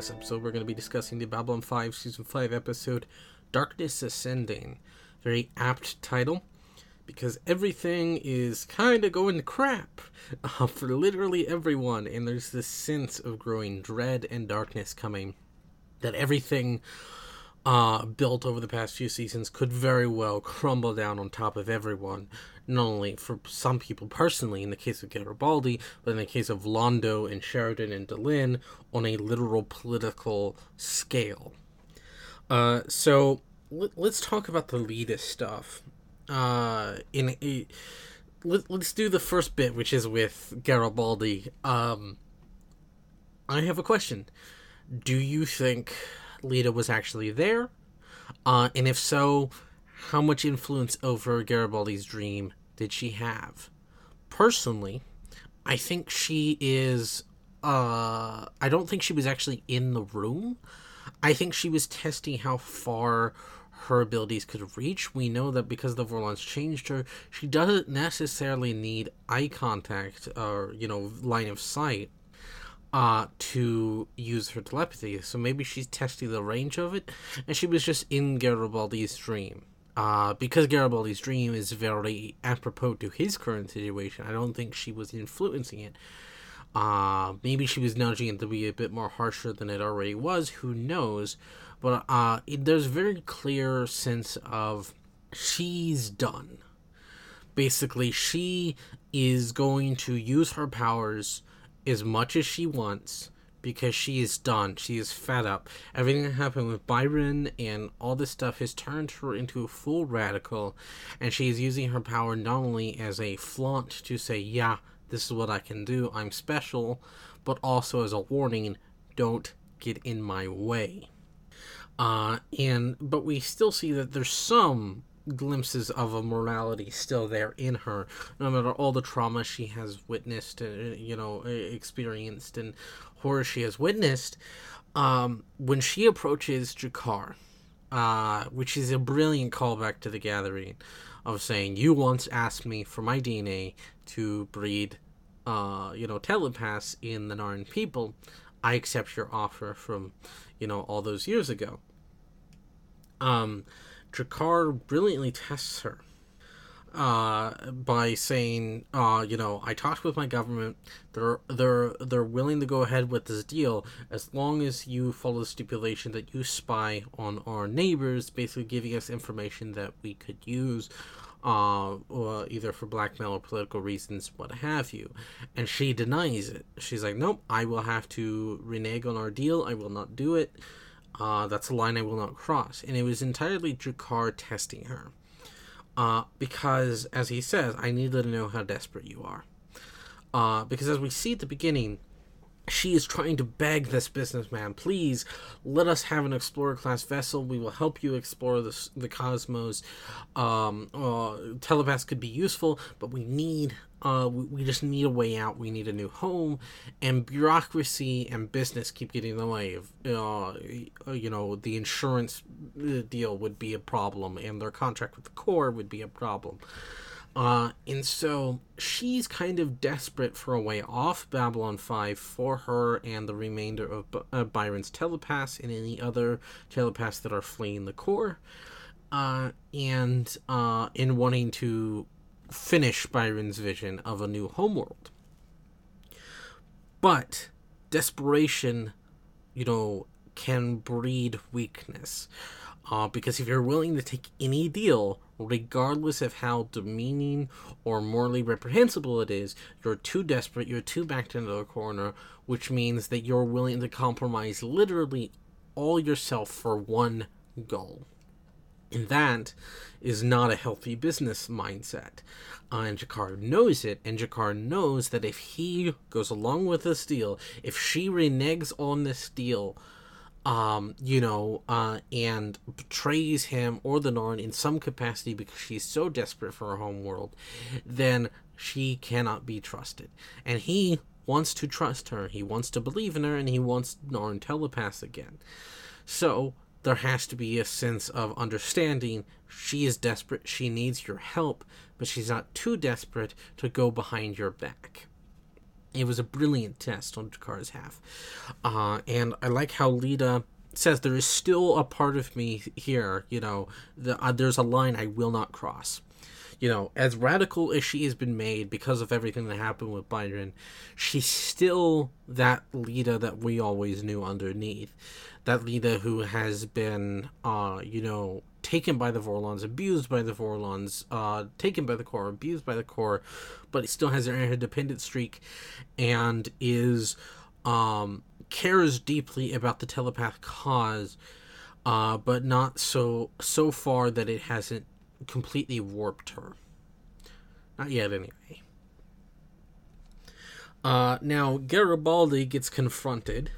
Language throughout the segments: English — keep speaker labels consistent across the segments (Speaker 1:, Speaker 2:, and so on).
Speaker 1: this episode, we're going to be discussing the Babylon 5 Season 5 episode, Darkness Ascending. Very apt title, because everything is kind of going to crap uh, for literally everyone, and there's this sense of growing dread and darkness coming. That everything uh, built over the past few seasons could very well crumble down on top of everyone. Not only for some people personally, in the case of Garibaldi, but in the case of Londo and Sheridan and Delenn, on a literal political scale. Uh, so let, us talk about the Lyta stuff. Uh, in a, let, let's do the first bit, which is with Garibaldi. Um, I have a question. Do you think Lyta was actually there? Uh, and if so, how much influence over Garibaldi's dream did she have? Personally, I think she is. Uh, I don't think she was actually in the room. I think she was testing how far her abilities could reach. We know that because the Vorlons changed her, she doesn't necessarily need eye contact or, you know, line of sight uh, to use her telepathy. So maybe she's testing the range of it, and she was just in Garibaldi's dream. Uh, because Garibaldi's dream is very apropos to his current situation, I don't think she was influencing it. Uh, maybe she was nudging it to be a bit more harsher than it already was. Who knows? But uh, it, there's very clear sense of she's done. Basically, she is going to use her powers as much as she wants because she is done. She is fed up. Everything that happened with Byron and all this stuff has turned her into a full radical, and she is using her power not only as a flaunt to say, yeah, this is what I can do, I'm special, but also as a warning, don't get in my way. Uh, and but we still see that there's some glimpses of a morality still there in her, no matter all the trauma she has witnessed, uh, you know, experienced, and horror she has witnessed. Um, when she approaches G'Kar, uh, which is a brilliant callback to the Gathering, of saying, "You once asked me for my DNA to breed, uh, you know, telepaths in the Narn people. I accept your offer from, you know, all those years ago." Um, G'Kar brilliantly tests her uh, by saying, uh, you know, I talked with my government. They're they're they're willing to go ahead with this deal as long as you follow the stipulation that you spy on our neighbors, basically giving us information that we could use. Uh, or either for blackmail or political reasons, what have you. And she denies it. She's like, nope, I will have to renege on our deal. I will not do it. Uh, that's a line I will not cross. And it was entirely G'Kar testing her. Uh, because, as he says, I need to know how desperate you are. Uh, because as we see at the beginning, she is trying to beg this businessman, please let us have an explorer class vessel. We will help you explore the, the cosmos. Um, uh, telepaths could be useful, but we need uh, we, we just need a way out. We need a new home, and bureaucracy and business keep getting in the way of. Uh, you know, the insurance uh, deal would be a problem, and their contract with the Corps would be a problem. Uh, and so she's kind of desperate for a way off Babylon 5 for her and the remainder of uh, Byron's telepaths and any other telepaths that are fleeing the Corps. Uh, and uh, in wanting to finish Byron's vision of a new homeworld. But desperation, you know, can breed weakness. Uh, because if you're willing to take any deal, regardless of how demeaning or morally reprehensible it is, you're too desperate, you're too backed into a corner, which means that you're willing to compromise literally all yourself for one goal. And that is not a healthy business mindset. Uh, and G'Kar knows it, and G'Kar knows that if he goes along with this deal, if she reneges on this deal, um, you know, uh, and betrays him or the Narn in some capacity because she's so desperate for her home world, then she cannot be trusted. And he wants to trust her, he wants to believe in her, and he wants Narn telepaths again. So there has to be a sense of understanding. She is desperate, she needs your help, but she's not too desperate to go behind your back. It was a brilliant test on G'Kar's half. Uh, and I like how Lyta says there is still a part of me here, you know, the, uh, there's a line I will not cross. You know, as radical as she has been made because of everything that happened with Byron, she's still that leader that we always knew underneath. That leader who has been, uh, you know, taken by the Vorlons, abused by the Vorlons, uh, taken by the Corps, abused by the Corps, but still has an interdependent streak and is um, cares deeply about the telepath cause, uh, but not so so far that it hasn't completely warped her. Not yet, anyway. Uh, now Garibaldi gets confronted,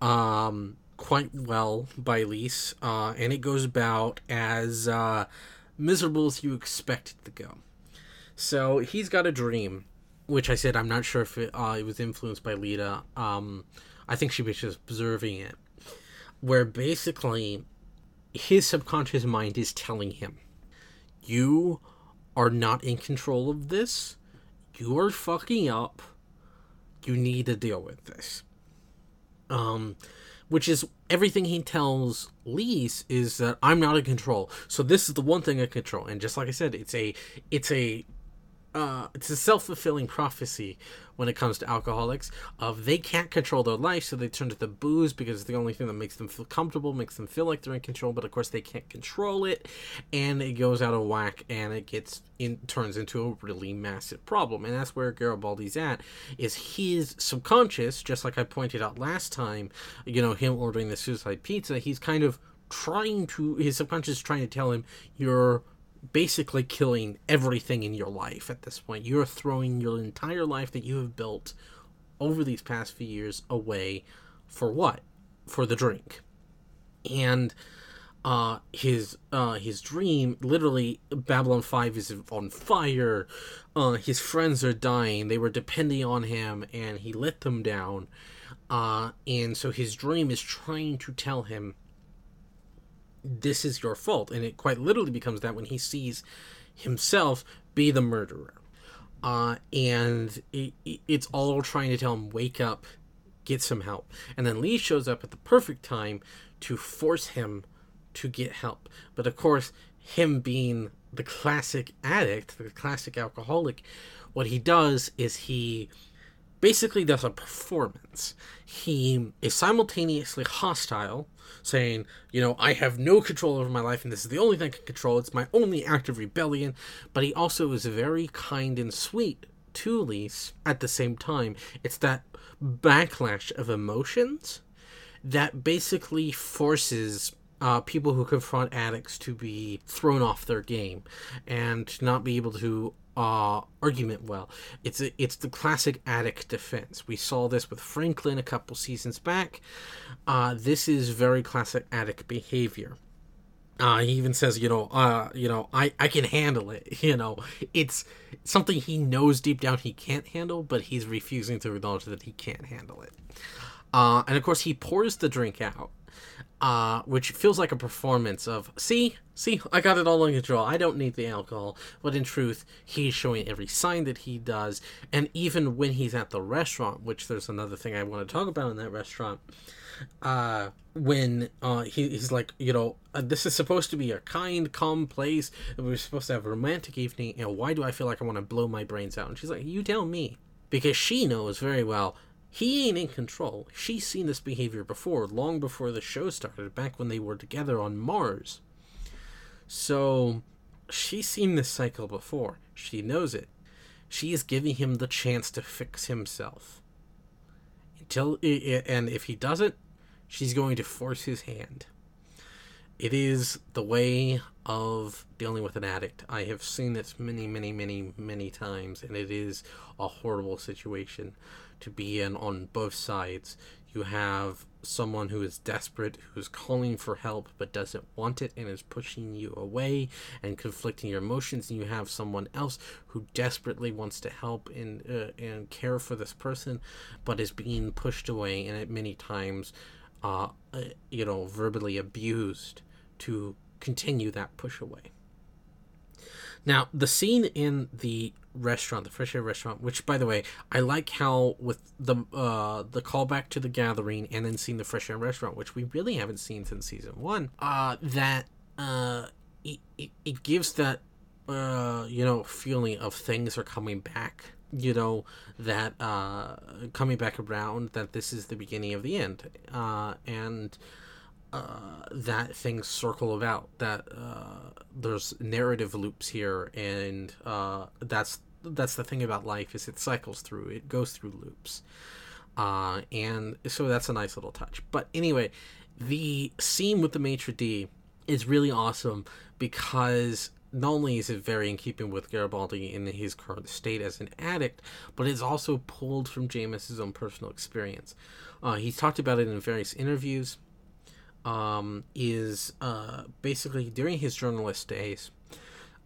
Speaker 1: um, quite well by Lise, uh, and it goes about as uh, miserable as you expect it to go. So he's got a dream, which I said I'm not sure if it, uh, it was influenced by Lyta. Um, I think she was just observing it, where basically his subconscious mind is telling him, "You are not in control of this. You are fucking up. You need to deal with this." Um, which is everything he tells Lise is that I'm not in control. So this is the one thing I control. And just like I said, it's a it's a uh, it's a self-fulfilling prophecy when it comes to alcoholics of they can't control their life so they turn to the booze because it's the only thing that makes them feel comfortable makes them feel like they're in control but of course they can't control it and it goes out of whack and it gets in turns into a really massive problem and that's where garibaldi's at is his subconscious just like i pointed out last time you know him ordering the suicide pizza he's kind of trying to his subconscious is trying to tell him you're basically killing everything in your life at this point. You're throwing your entire life that you have built over these past few years away for what? For the drink. And uh his uh his dream literally Babylon 5 is on fire. Uh his friends are dying. They were depending on him and he let them down. Uh and so his dream is trying to tell him this is your fault. And it quite literally becomes that when he sees himself be the murderer. Uh, and it, it's all trying to tell him, wake up, get some help. And then Lee shows up at the perfect time to force him to get help. But of course, him being the classic addict, the classic alcoholic, what he does is he basically does a performance. He is simultaneously hostile saying, you know, I have no control over my life and this is the only thing I can control. It's my only act of rebellion. But he also is very kind and sweet to Lise at the same time. It's that backlash of emotions that basically forces uh, people who confront addicts to be thrown off their game and not be able to uh, argument well. It's a, it's the classic attic defense. We saw this with Franklin a couple seasons back. Uh, this is very classic attic behavior. Uh, he even says, you know, uh, you know, I, I can handle it. You know, it's something he knows deep down he can't handle, but he's refusing to acknowledge that he can't handle it. Uh, and of course, he pours the drink out uh, which feels like a performance of see see i got it all under control i don't need the alcohol but in truth he's showing every sign that he does and even when he's at the restaurant which there's another thing i want to talk about in that restaurant uh, when uh, he, he's like, you know, uh, this is supposed to be a kind, calm place. We're supposed to have a romantic evening. You know, why do I feel like I want to blow my brains out? And she's like, you tell me. Because she knows very well he ain't in control. She's seen this behavior before, long before the show started, back when they were together on Mars. So, she's seen this cycle before. She knows it. She is giving him the chance to fix himself. Until, and if he doesn't, she's going to force his hand. It is the way of dealing with an addict. I have seen this many, many, many, many times, and it is a horrible situation to be in on both sides. You have someone who is desperate, who's calling for help but doesn't want it and is pushing you away and conflicting your emotions, and you have someone else who desperately wants to help and uh, and care for this person, but is being pushed away and at many times, uh, uh, you know, verbally abused to continue that push away. Now, the scene in the restaurant, the fresh air restaurant, which by the way, I like how with the uh the callback to the gathering and then seeing the fresh air restaurant, which we really haven't seen since season one, uh that uh it, it, it gives that uh you know feeling of things are coming back you know that uh coming back around that this is the beginning of the end. Uh and uh, that things circle about that uh, there's narrative loops here and uh, that's that's the thing about life is it cycles through it goes through loops. Uh, and so that's a nice little touch. But anyway the scene with the maitre d is really awesome because not only is it very in keeping with Garibaldi in his current state as an addict, but it's also pulled from JMS's own personal experience. Uh, he's talked about it in various interviews um, is uh, basically during his journalist days,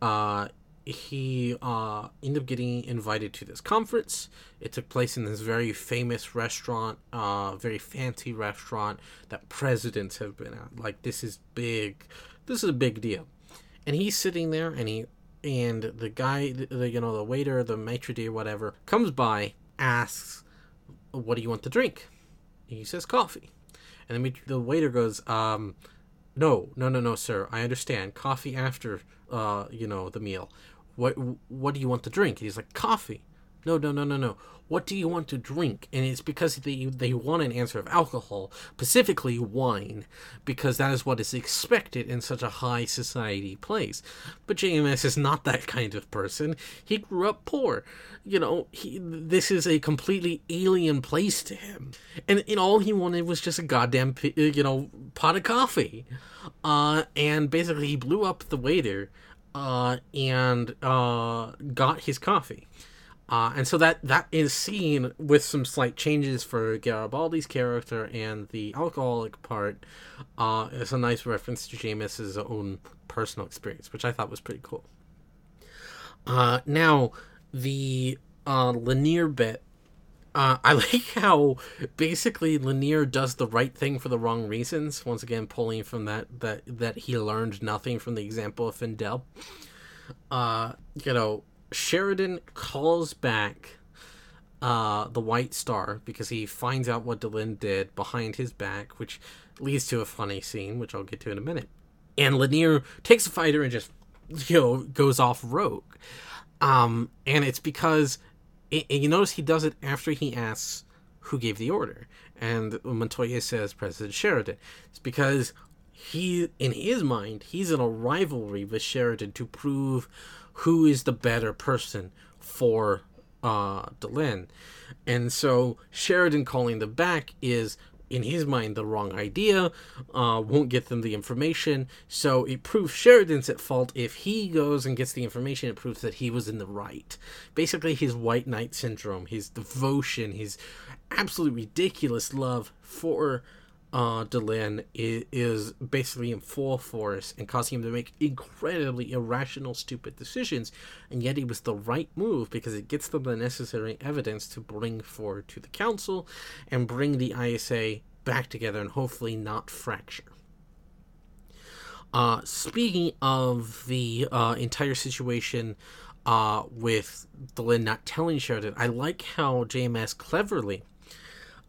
Speaker 1: uh, he uh, ended up getting invited to this conference. It took place in this very famous restaurant, uh, very fancy restaurant that presidents have been at. Like this is big. This is a big deal. And he's sitting there, and he and the guy, the, you know, the waiter, the maitre d' whatever, comes by, asks, "What do you want to drink?" he says, "Coffee." And then the waiter goes, um, no, no, no, no, sir. I understand. Coffee after, uh, you know, the meal. What, what do you want to drink? And he's like, coffee. No, no, no, no, no. What do you want to drink? And it's because they they want an answer of alcohol, specifically wine, because that is what is expected in such a high society place. But JMS is not that kind of person. He grew up poor. You know, he this is a completely alien place to him, and, and all he wanted was just a goddamn you know pot of coffee, uh, and basically he blew up the waiter, uh, and uh, got his coffee uh, and so that that is seen with some slight changes for Garibaldi's character and the alcoholic part. Uh, it's a nice reference to JMS's own personal experience, which I thought was pretty cool. Uh, now, the uh, Lennier bit, uh, I like how basically Lennier does the right thing for the wrong reasons. Once again, pulling from that that that he learned nothing from the example of Findell. Uh, you know, Sheridan calls back uh, the White Star because he finds out what Delenn did behind his back, which leads to a funny scene, which I'll get to in a minute. And Lennier takes a fighter and just, you know, goes off rogue. Um, and it's because, it, you notice he does it after he asks who gave the order. And Montoya says President Sheridan. It's because he, in his mind, he's in a rivalry with Sheridan to prove who is the better person for uh, Delenn. And so Sheridan calling them back is, in his mind, the wrong idea, uh, won't get them the information. So it proves Sheridan's at fault. If he goes and gets the information, it proves that he was in the right. Basically, his white knight syndrome, his devotion, his absolute ridiculous love for uh, Delenn is, is basically in full force and causing him to make incredibly irrational, stupid decisions. And yet, it was the right move because it gets them the necessary evidence to bring forward to the council and bring the ISA back together and hopefully not fracture. Uh, speaking of the uh, entire situation uh, with Delenn not telling Sheridan, I like how JMS cleverly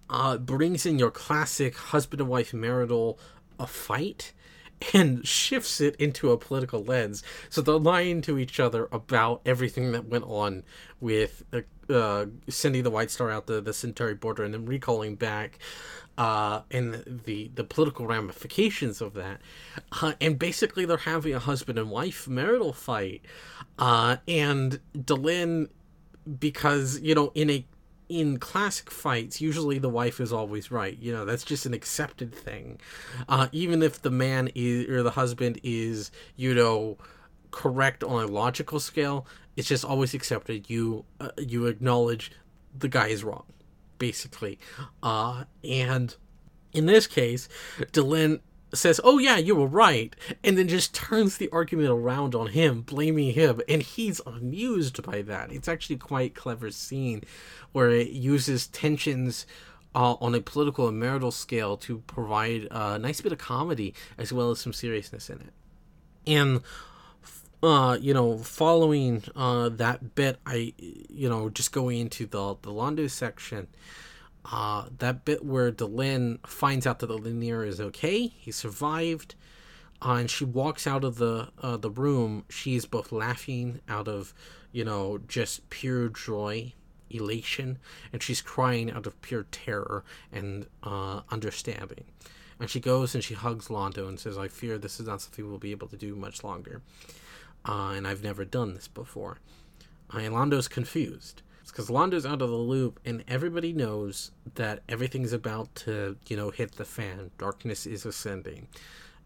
Speaker 1: uh, brings in your classic husband and wife marital a fight and shifts it into a political lens. So they're lying to each other about everything that went on with uh, uh, sending the White Star out the, the Centauri border and then recalling back, uh, and the the political ramifications of that. Uh, and basically, they're having a husband and wife marital fight, uh, and Delenn, because you know, in a in classic fights, usually the wife is always right. You know, that's just an accepted thing. Uh, even if the man is or the husband is, you know, correct on a logical scale, it's just always accepted. You uh, you acknowledge the guy is wrong, basically. Uh, and in this case, Delenn says, "Oh yeah, you were right," and then just turns the argument around on him, blaming him, and he's amused by that. It's actually quite clever scene where it uses tensions uh, on a political and marital scale to provide a nice bit of comedy as well as some seriousness in it. And uh, you know, following uh, that bit, I, you know, just going into the the Londo section, uh, that bit where Delenn finds out that the Lennier is okay, he survived, uh, and she walks out of the uh, the room. She's both laughing out of, you know, just pure joy, elation, and she's crying out of pure terror and uh, understanding. And she goes and she hugs Londo and says, "I fear this is not something we'll be able to do much longer." uh, and I've never done this before. Uh, and Londo's confused. It's because Londo's out of the loop, and everybody knows that everything's about to, you know, hit the fan. Darkness is ascending.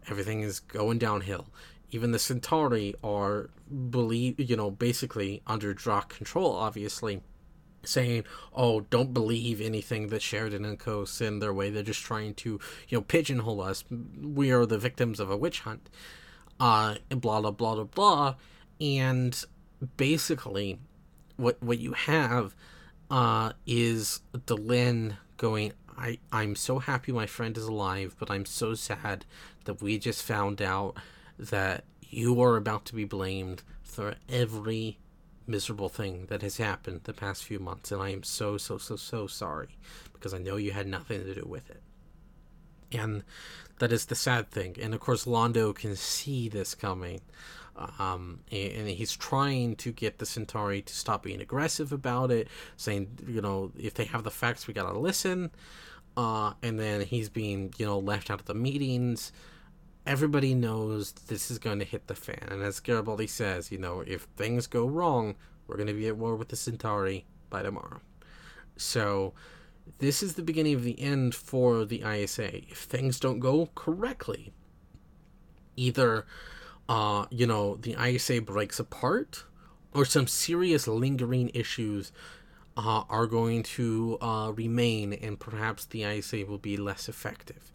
Speaker 1: Everything is going downhill. Even the Centauri are believe, you know, basically under Drakh control, obviously, saying, "Oh, don't believe anything that Sheridan and Co. send their way. They're just trying to, you know, pigeonhole us. We are the victims of a witch hunt." uh, blah blah blah blah blah, and basically, what what you have uh, is Delenn going. I I'm so happy my friend is alive, but I'm so sad that we just found out that you are about to be blamed for every miserable thing that has happened the past few months, and I am so so so so sorry because I know you had nothing to do with it. And that is the sad thing. And of course, Londo can see this coming. Um, and, he's trying to get the Centauri to stop being aggressive about it, saying, you know, if they have the facts, we gotta listen. Uh, and then he's being, you know, left out of the meetings. Everybody knows this is going to hit the fan. And as Garibaldi says, you know, if things go wrong, we're going to be at war with the Centauri by tomorrow. So, this is the beginning of the end for the ISA. If things don't go correctly, either, uh, you know, the ISA breaks apart, or some serious lingering issues uh, are going to uh, remain, and perhaps the ISA will be less effective.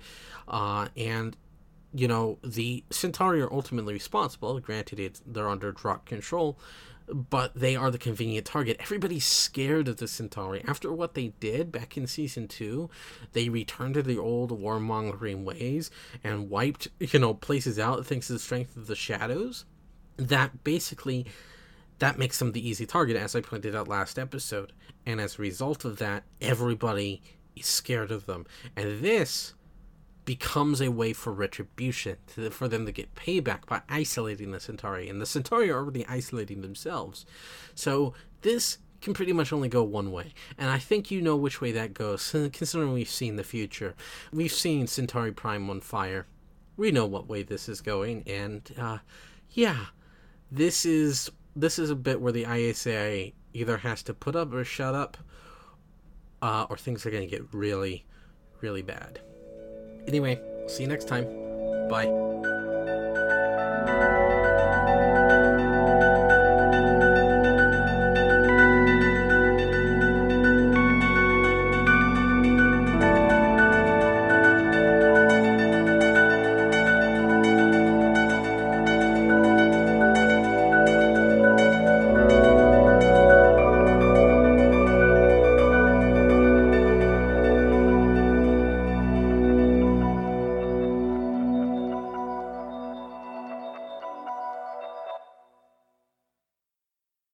Speaker 1: Uh, and you know, the Centauri are ultimately responsible. Granted, it's, they're under Drakh control, but they are the convenient target. Everybody's scared of the Centauri. After what they did back in season two, they returned to the old warmongering ways and wiped, you know, places out thanks to the strength of the shadows. That basically that makes them the easy target, as I pointed out last episode. And as a result of that, everybody is scared of them. And this becomes a way for retribution to, for them to get payback by isolating the Centauri, and the Centauri are already isolating themselves. So this can pretty much only go one way, and I think you know which way that goes. Considering we've seen the future, we've seen Centauri Prime on fire. We know what way this is going, and uh, yeah, this is this is a bit where the ISA either has to put up or shut up, uh, or things are going to get really, really bad. Anyway, see you next time. Bye.